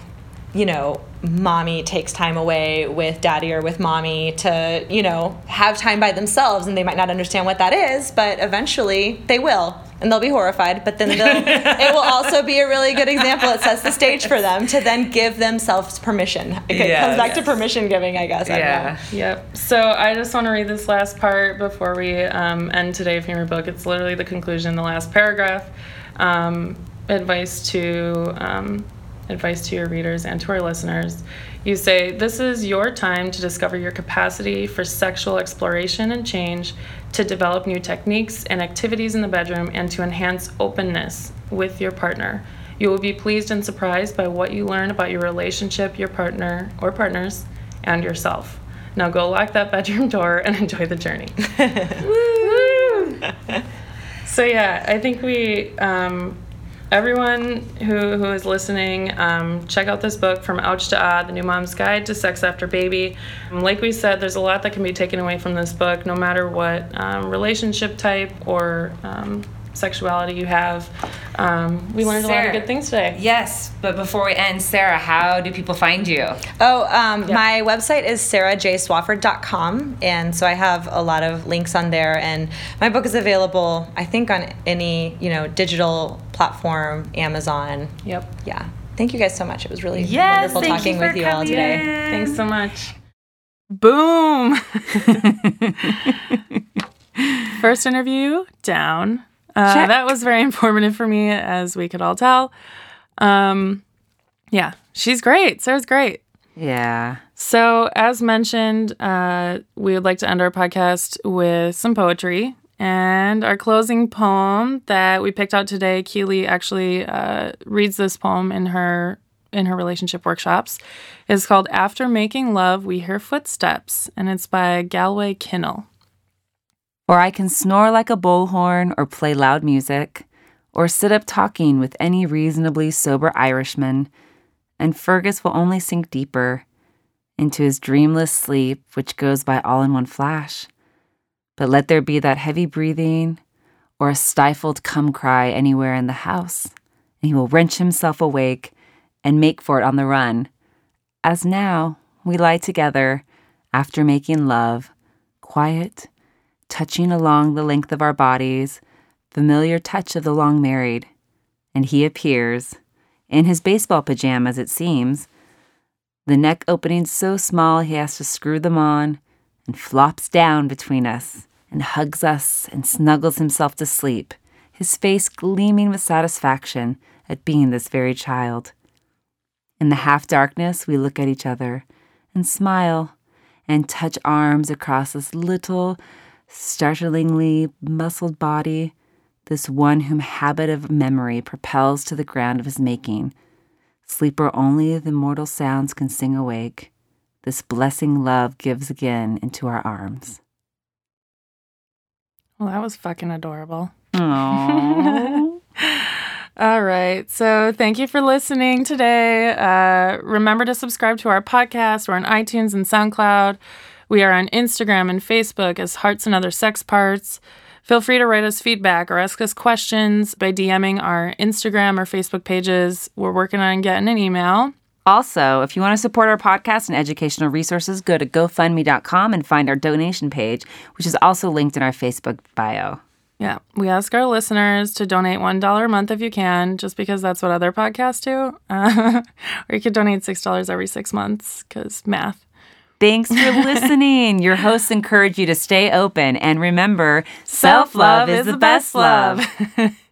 you know, mommy takes time away with daddy or with mommy to, you know, have time by themselves and they might not understand what that is, but eventually they will and they'll be horrified, but then it will also be a really good example. It sets the stage for them to then give themselves permission. It yes. comes back yes. to permission giving, I guess. Yeah. I yep. So I just want to read this last part before we um, end today from your book. It's literally the conclusion, the last paragraph. Um, advice to um, advice to your readers and to our listeners. You say, This is your time to discover your capacity for sexual exploration and change, to develop new techniques and activities in the bedroom, and to enhance openness with your partner. You will be pleased and surprised by what you learn about your relationship, your partner or partners, and yourself. Now go lock that bedroom door and enjoy the journey. so, yeah, I think we um, everyone who, who is listening, um, check out this book, From Ouch to Ah The New Mom's Guide to Sex After Baby. Um, like we said, there's a lot that can be taken away from this book, no matter what um, relationship type or um, sexuality you have. Um, we learned Sarah, a lot of good things today. Yes, but before we end, Sarah, how do people find you? Oh, um, my website is sarahjswafford.com, and so I have a lot of links on there. And my book is available, I think, on any you know digital platform, Amazon. Yep. Yeah. Thank you guys so much. It was really yes, wonderful talking you with you all today. In. Thanks so much. Boom. First interview down. Uh, that was very informative for me, as we could all tell. Um, yeah, she's great. Sarah's great. Yeah. So, as mentioned, uh, we would like to end our podcast with some poetry. And our closing poem that we picked out today, Keely actually uh, reads this poem in her in her relationship workshops, is called "After Making Love, We Hear Footsteps," and it's by Galway Kinnell. Or I can snore like a bullhorn or play loud music, or sit up talking with any reasonably sober Irishman, and Fergus will only sink deeper into his dreamless sleep, which goes by all in one flash. But let there be that heavy breathing or a stifled come cry anywhere in the house, and he will wrench himself awake and make for it on the run. As now we lie together after making love, quiet touching along the length of our bodies, familiar touch of the long married. And he appears, in his baseball pajamas, it seems, the neck opening so small he has to screw them on, and flops down between us, and hugs us, and snuggles himself to sleep, his face gleaming with satisfaction at being this very child. In the half darkness, we look at each other and smile and touch arms across this little, startlingly muscled body, this one whom habit of memory propels to the ground of his making, sleeper only the mortal sounds can sing awake, this blessing love gives again into our arms. Well, that was fucking adorable. Aww. All right. So thank you for listening today. Uh, remember to subscribe to our podcast. We're on iTunes and SoundCloud. We are on Instagram and Facebook as Hearts and Other Sex Parts. Feel free to write us feedback or ask us questions by DMing our Instagram or Facebook pages. We're working on getting an email. Also, if you want to support our podcast and educational resources, go to GoFundMe.com and find our donation page, which is also linked in our Facebook bio. Yeah, we ask our listeners to donate $1 a month if you can, just because that's what other podcasts do. Uh, or you could donate $6 every six months, because math. Thanks for listening. Your hosts encourage you to stay open and remember self love is the best love.